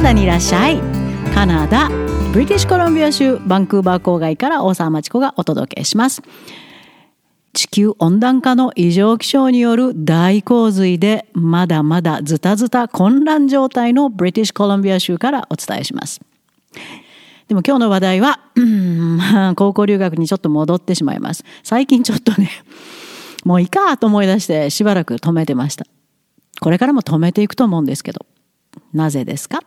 ナダにいらっしゃいカナダブリティッシュコロンビア州バンクーバー郊外から大沢町子がお届けします。地球温暖化の異常気象による大洪水でまだまだズタズタ混乱状態のブリティッシュコロンビア州からお伝えします。でも今日の話題は、高校留学にちょっと戻ってしまいます。最近ちょっとね もういいかと思い出してしばらく止めてました。これからも止めていくと思うんですけどなぜですか？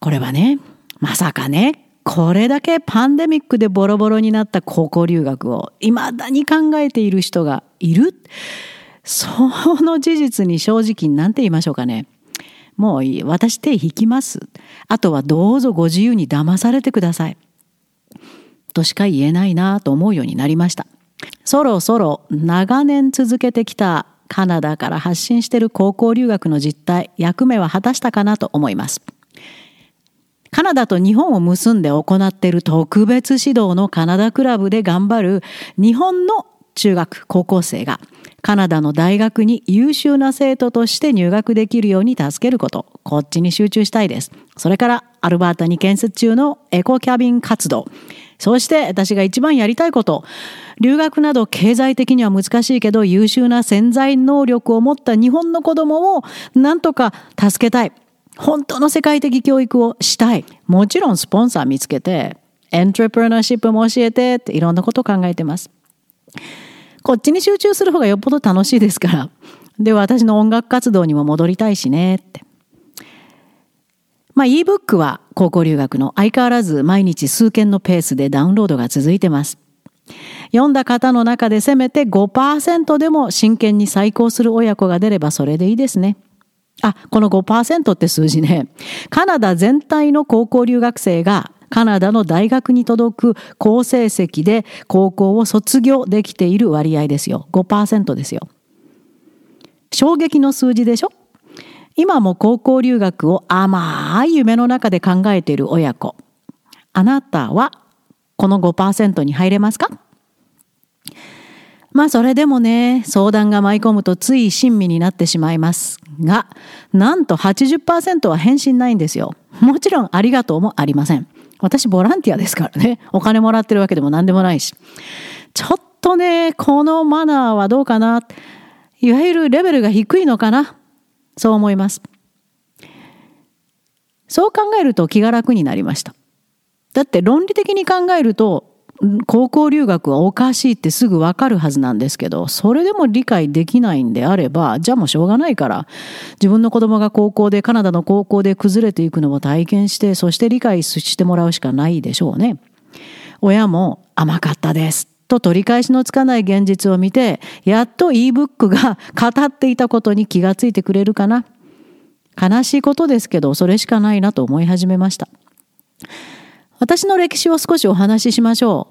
これはねまさかねこれだけパンデミックでボロボロになった高校留学を未だに考えている人がいる？その事実に正直何て言いましょうかね。もういい私手引きます。あとはどうぞご自由に騙されてください。としか言えないなと思うようになりました。そろそろ長年続けてきたカナダから発信している高校留学の実態役目は果たしたかなと思います。カナダと日本を結んで行っている特別指導のカナダクラブで頑張る日本の中学高校生がカナダの大学に優秀な生徒として入学できるように助けることこっちに集中したいです。それからアルバータに建設中のエコキャビン活動。そして私が一番やりたいこと留学など経済的には難しいけど優秀な潜在能力を持った日本の子供をなんとか助けたい本当の世界的教育をしたい。もちろんスポンサー見つけて、エントレプレナーシップも教えてっていろんなことを考えてます。こっちに集中する方がよっぽど楽しいですから。で、私の音楽活動にも戻りたいしねって。まあ、ebook は高校留学の相変わらず毎日数件のペースでダウンロードが続いてます。読んだ方の中でせめて5%でも真剣に再考する親子が出ればそれでいいですね。あ、この5%って数字ね、カナダ全体の高校留学生がカナダの大学に届く好成績で高校を卒業できている割合ですよ。5%ですよ。衝撃の数字でしょ？今も高校留学を甘い夢の中で考えている親子。あなたはこの5%に入れますか？まあそれでもね、相談が舞い込むとつい親身になってしまいますが、なんと80%は返信ないんですよ。もちろんありがとうもありません。私ボランティアですからね。お金もらってるわけでも何でもないし。ちょっとね、このマナーはどうかな。いわゆるレベルが低いのかな。そう思います。そう考えると気が楽になりました。だって論理的に考えると高校留学はおかしいってすぐわかるはずなんですけど、それでも理解できないんであれば、じゃあもうしょうがないから、自分の子供が高校で、カナダの高校で崩れていくのを体験して、そして理解してもらうしかないでしょうね。親も甘かったです。と取り返しのつかない現実を見て、やっと ebook が 語っていたことに気がついてくれるかな。悲しいことですけど、それしかないなと思い始めました。私の歴史を少しお話ししましょ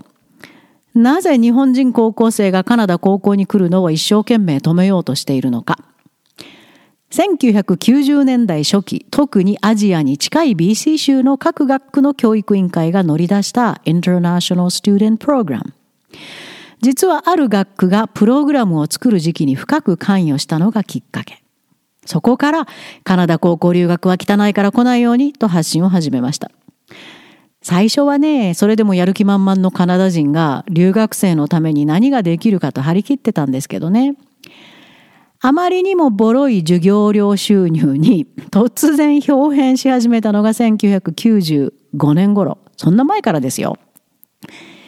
う。なぜ日本人高校生がカナダ高校に来るのを一生懸命止めようとしているのか。1990年代初期、特にアジアに近い BC 州の各学区の教育委員会が乗り出した International Student Program。実はある学区がプログラムを作る時期に深く関与したのがきっかけ。そこからカナダ高校留学は汚いから来ないようにと発信を始めました。最初はね、それでもやる気満々のカナダ人が留学生のために何ができるかと張り切ってたんですけどね。あまりにもボロい授業料収入に突然表変し始めたのが1995年頃。そんな前からですよ。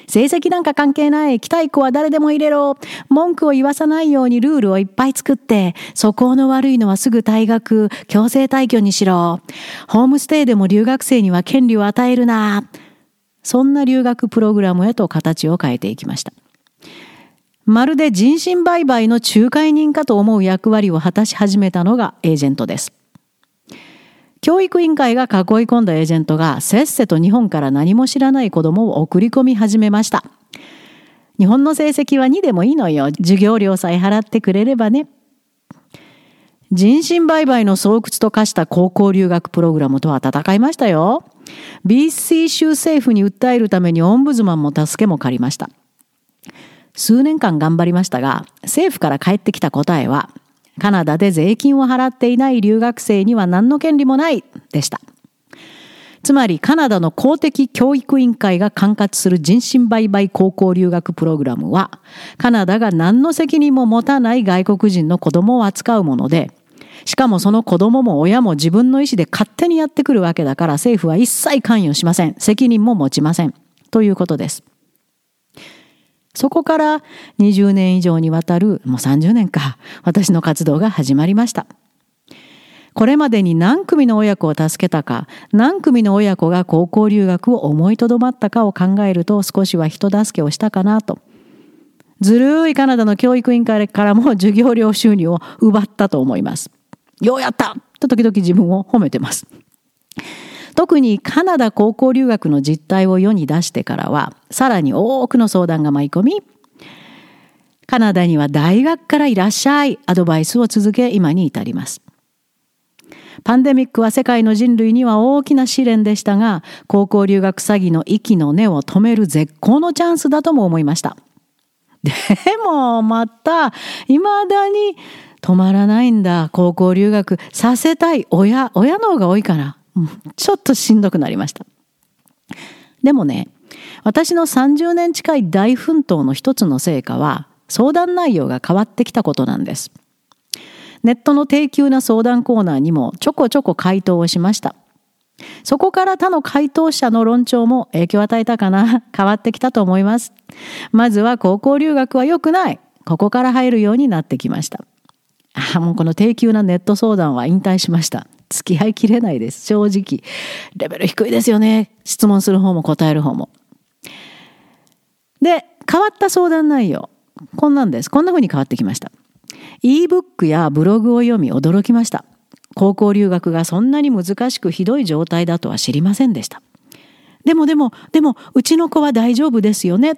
成績なんか関係ない。来たい子は誰でも入れろ。文句を言わさないようにルールをいっぱい作って、素行の悪いのはすぐ退学、強制退去にしろ。ホームステイでも留学生には権利を与えるな。そんな留学プログラムへと形を変えていきました。まるで人身売買の仲介人かと思う役割を果たし始めたのがエージェントです。教育委員会が囲い込んだエージェントがせっせと日本から何も知らない子供を送り込み始めました。日本の成績は2でもいいのよ。授業料さえ払ってくれればね。人身売買の巣窟と化した高校留学プログラムとは戦いましたよ。BC 州政府に訴えるためにオンブズマンも助けも借りました。数年間頑張りましたが、政府から返ってきた答えは、カナダで税金を払っていない留学生には何の権利もないでした。つまりカナダの公的教育委員会が管轄する人身売買高校留学プログラムは、カナダが何の責任も持たない外国人の子供を扱うもので、しかもその子供も親も自分の意思で勝手にやってくるわけだから政府は一切関与しません。責任も持ちません。ということです。そこから20年以上にわたる、もう30年か、私の活動が始まりました。これまでに何組の親子を助けたか、何組の親子が高校留学を思いとどまったかを考えると少しは人助けをしたかなと。ずるいカナダの教育委員会からも授業料収入を奪ったと思います。ようやったと時々自分を褒めてます。特にカナダ高校留学の実態を世に出してからは、さらに多くの相談が舞い込み、カナダには大学からいらっしゃいアドバイスを続け今に至ります。パンデミックは世界の人類には大きな試練でしたが、高校留学詐欺の息の根を止める絶好のチャンスだとも思いました。でも、また、未だに止まらないんだ。高校留学させたい親、親の方が多いから。ちょっとしんどくなりました。でもね、私の30年近い大奮闘の一つの成果は、相談内容が変わってきたことなんです。ネットの低級な相談コーナーにもちょこちょこ回答をしました。そこから他の回答者の論調も影響を与えたかな 変わってきたと思います。まずは高校留学は良くない。ここから入るようになってきました。あもうこの低級なネット相談は引退しました。付き合いきれないです。正直。レベル低いですよね。質問する方も答える方も。で、変わった相談内容。こんなんです。こんな風に変わってきました。ebook やブログを読み驚きました。高校留学がそんなに難しくひどい状態だとは知りませんでした。でもでも、でも、うちの子は大丈夫ですよねっ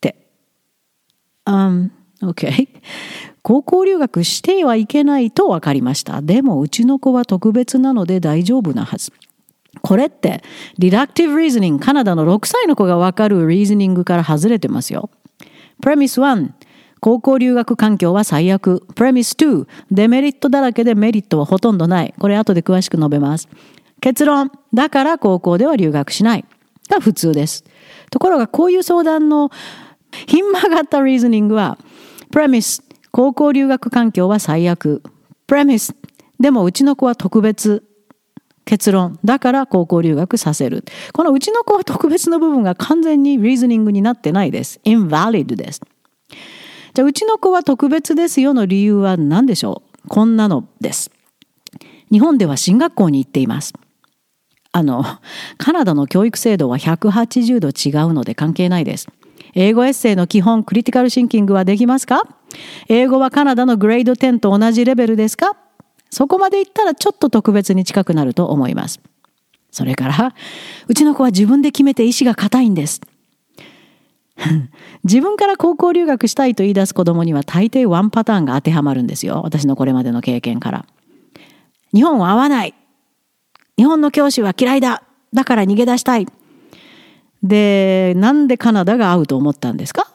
て。Um, OK。高校留学してはいけないと分かりました。でも、うちの子は特別なので大丈夫なはず。これって、リラクティブリーズニング、カナダの6歳の子が分かるリーズニングから外れてますよ。プレミス1、高校留学環境は最悪。プレミス2、デメリットだらけでメリットはほとんどない。これ後で詳しく述べます。結論、だから高校では留学しない。が普通です。ところがこういう相談のひん曲がったリーズニングは、プレミス、高校留学環境は最悪。プレミス。でもうちの子は特別。結論。だから高校留学させる。このうちの子は特別の部分が完全にリーズニングになってないです。invalid です。じゃあうちの子は特別ですよの理由は何でしょう？こんなのです。日本では進学校に行っています。あの、カナダの教育制度は180度違うので関係ないです。英語エッセイの基本、クリティカルシンキングはできますか？英語はカナダのグレード10と同じレベルですか？そこまでいったらちょっと特別に近くなると思います。それから、うちの子は自分で決めて意志が固いんです。自分から高校留学したいと言い出す子供には大抵ワンパターンが当てはまるんですよ。私のこれまでの経験から。日本は合わない。日本の教師は嫌いだ。だから逃げ出したい。で、なんでカナダが合うと思ったんですか？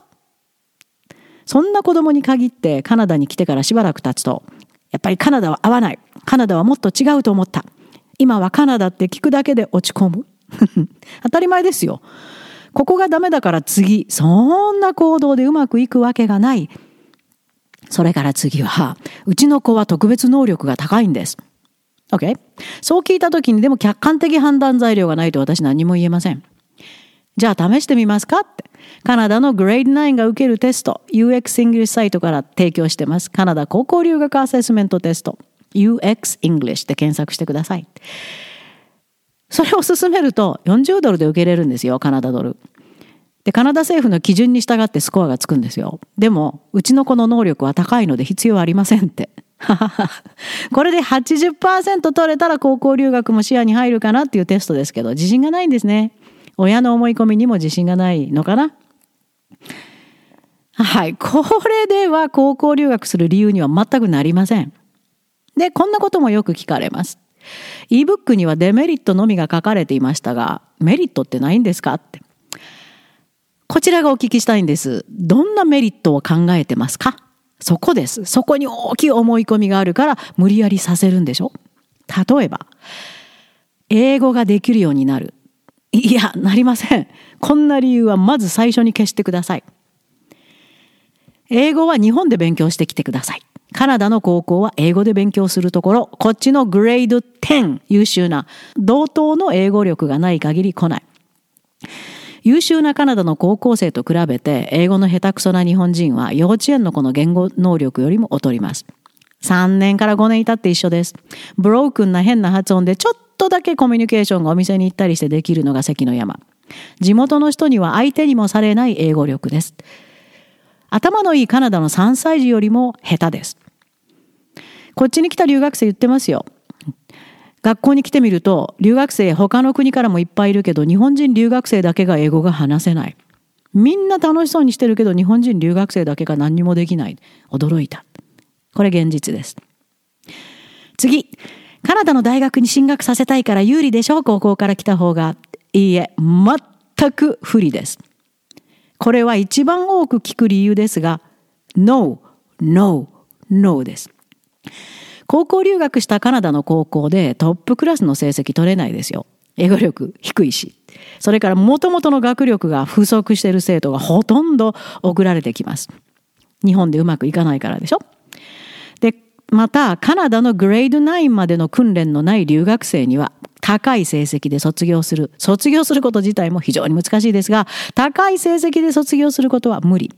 そんな子供に限ってカナダに来てからしばらく経つと、やっぱりカナダは合わない。カナダはもっと違うと思った。今はカナダって聞くだけで落ち込む。当たり前ですよ。ここがダメだから次、そんな行動でうまくいくわけがない。それから次は、うちの子は特別能力が高いんです。OK? そう聞いた時にでも客観的判断材料がないと私何も言えません。じゃあ試してみますかって。カナダのグレード9が受けるテスト、UX イングリッシュサイトから提供してます。カナダ高校留学アセスメントテスト、UX English で検索してください。それを進めると40ドルで受けれるんですよ、カナダドル。で、カナダ政府の基準に従ってスコアがつくんですよ。でも、うちの子の能力は高いので必要ありませんって。これで80%取れたら高校留学も視野に入るかなっていうテストですけど、自信がないんですね。親の思い込みにも自信がないのかな？はい。これでは高校留学する理由には全くなりません。で、こんなこともよく聞かれます。ebook にはデメリットのみが書かれていましたが、メリットってないんですか？って。こちらがお聞きしたいんです。どんなメリットを考えてますか？そこです。そこに大きい思い込みがあるから無理やりさせるんでしょ？例えば、英語ができるようになる。いや、なりません。こんな理由はまず最初に消してください。英語は日本で勉強してきてください。カナダの高校は英語で勉強するところ、こっちのグレード10優秀な同等の英語力がない限り来ない。優秀なカナダの高校生と比べて英語の下手くそな日本人は幼稚園の子の言語能力よりも劣ります。3年から5年いたって一緒です。ブロークンな変な発音でちょっとだけコミュニケーションがお店に行ったりしてできるのが関の山。地元の人には相手にもされない英語力です。頭のいいカナダの3歳児よりも下手です。こっちに来た留学生言ってますよ。学校に来てみると留学生他の国からもいっぱいいるけど日本人留学生だけが英語が話せない。みんな楽しそうにしてるけど日本人留学生だけが何にもできない。驚いた。これ現実です。次。カナダの大学に進学させたいから有利でしょ高校から来た方が。いいえ、全く不利です。これは一番多く聞く理由ですが、No, No, No です。高校留学したカナダの高校でトップクラスの成績取れないですよ。英語力低いし。それからもともとの学力が不足している生徒がほとんど送られてきます。日本でうまくいかないからでしょ、またカナダのグレード9までの訓練のない留学生には高い成績で卒業する。卒業すること自体も非常に難しいですが、高い成績で卒業することは無理。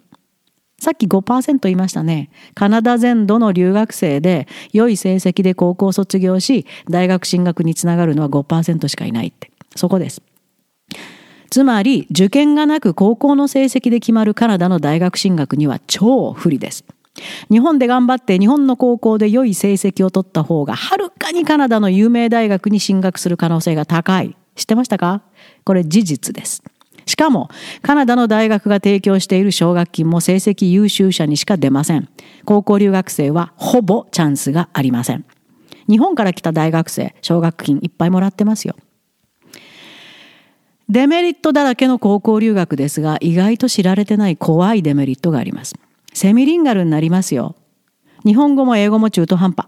さっき5%言いましたね。カナダ全土の留学生で良い成績で高校卒業し、大学進学につながるのは5%しかいないって。そこです。つまり、受験がなく高校の成績で決まるカナダの大学進学には超不利です。日本で頑張って日本の高校で良い成績を取った方がはるかにカナダの有名大学に進学する可能性が高い。知ってましたか？これ事実です。しかも、カナダの大学が提供している奨学金も成績優秀者にしか出ません。高校留学生はほぼチャンスがありません。日本から来た大学生、奨学金いっぱいもらってますよ。デメリットだらけの高校留学ですが、意外と知られてない怖いデメリットがあります。セミリンガルになりますよ。日本語も英語も中途半端。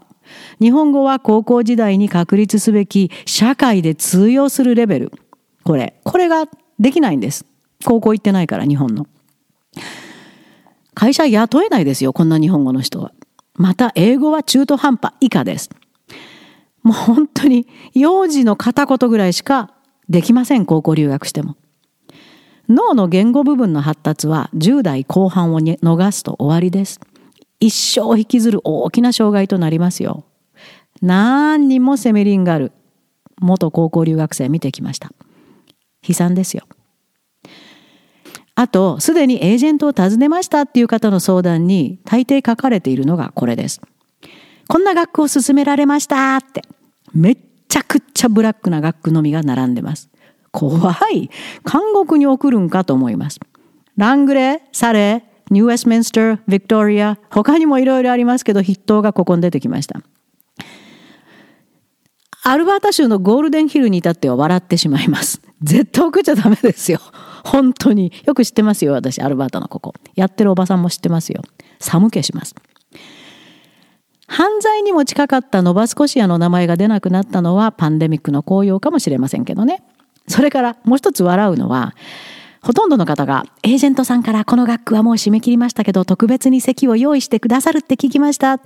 日本語は高校時代に確立すべき社会で通用するレベル。これ、これができないんです。高校行ってないから日本の。会社雇えないですよ、こんな日本語の人は。また英語は中途半端以下です。もう本当に幼児の片言ぐらいしかできません、高校留学しても。脳の言語部分の発達は10代後半を逃すと終わりです。一生引きずる大きな障害となりますよ。何人もセミリンガル、元高校留学生見てきました。悲惨ですよ。あと、すでにエージェントを訪ねましたっていう方の相談に大抵書かれているのがこれです。こんな学区を勧められましたって。めっちゃくちゃブラックな学区のみが並んでます。怖い。監獄に送るんかと思います。ラングレー、サレー、ニューウェスミンスター、ビクトリア、他にもいろいろありますけど、筆頭がここに出てきました。アルバータ州のゴールデンヒルに至っては笑ってしまいます。絶対送っちゃダメですよ。本当に。よく知ってますよ、私、アルバータのここ。やってるおばさんも知ってますよ。寒気します。犯罪にも近かったノバスコシアの名前が出なくなったのはパンデミックの効用かもしれませんけどね。それからもう一つ笑うのは、ほとんどの方が、エージェントさんからこの学区はもう締め切りましたけど、特別に席を用意してくださるって聞きました。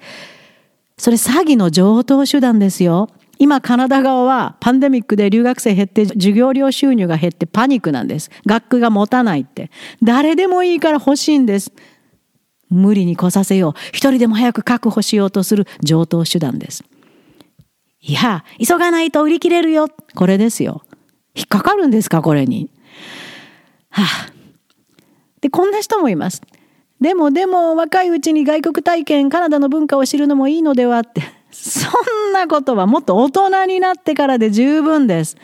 それ詐欺の上等手段ですよ。今カナダ側はパンデミックで留学生減って授業料収入が減ってパニックなんです。学区が持たないって。誰でもいいから欲しいんです。無理に来させよう。一人でも早く確保しようとする上等手段です。いや、急がないと売り切れるよ。これですよ。引っかかるんですか、これに。はあ。で、こんな人もいます。でも、でも、若いうちに外国体験、カナダの文化を知るのもいいのではって。そんなことはもっと大人になってからで十分です。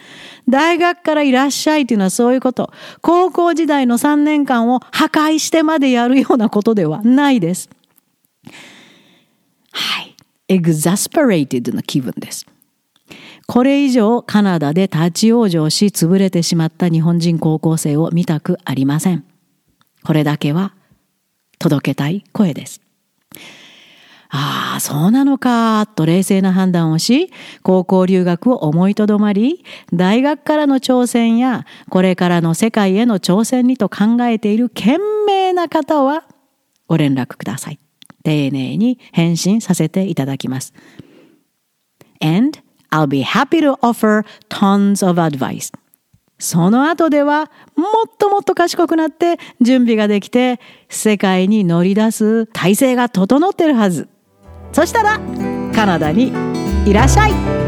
大学からいらっしゃいというのはそういうこと。高校時代の3年間を破壊してまでやるようなことではないです。はい。exasperated な気分です。これ以上カナダで立ち往生し潰れてしまった日本人高校生を見たくありません。これだけは届けたい声です。ああ、そうなのか、と冷静な判断をし、高校留学を思いとどまり、大学からの挑戦や、これからの世界への挑戦にと考えている賢明な方は、ご連絡ください。丁寧に返信させていただきます。And I'll be happy to offer tons of advice. その後ではもっともっと賢くなって準備ができて世界に乗り出す体制が整ってるはず。そしたらカナダにいらっしゃい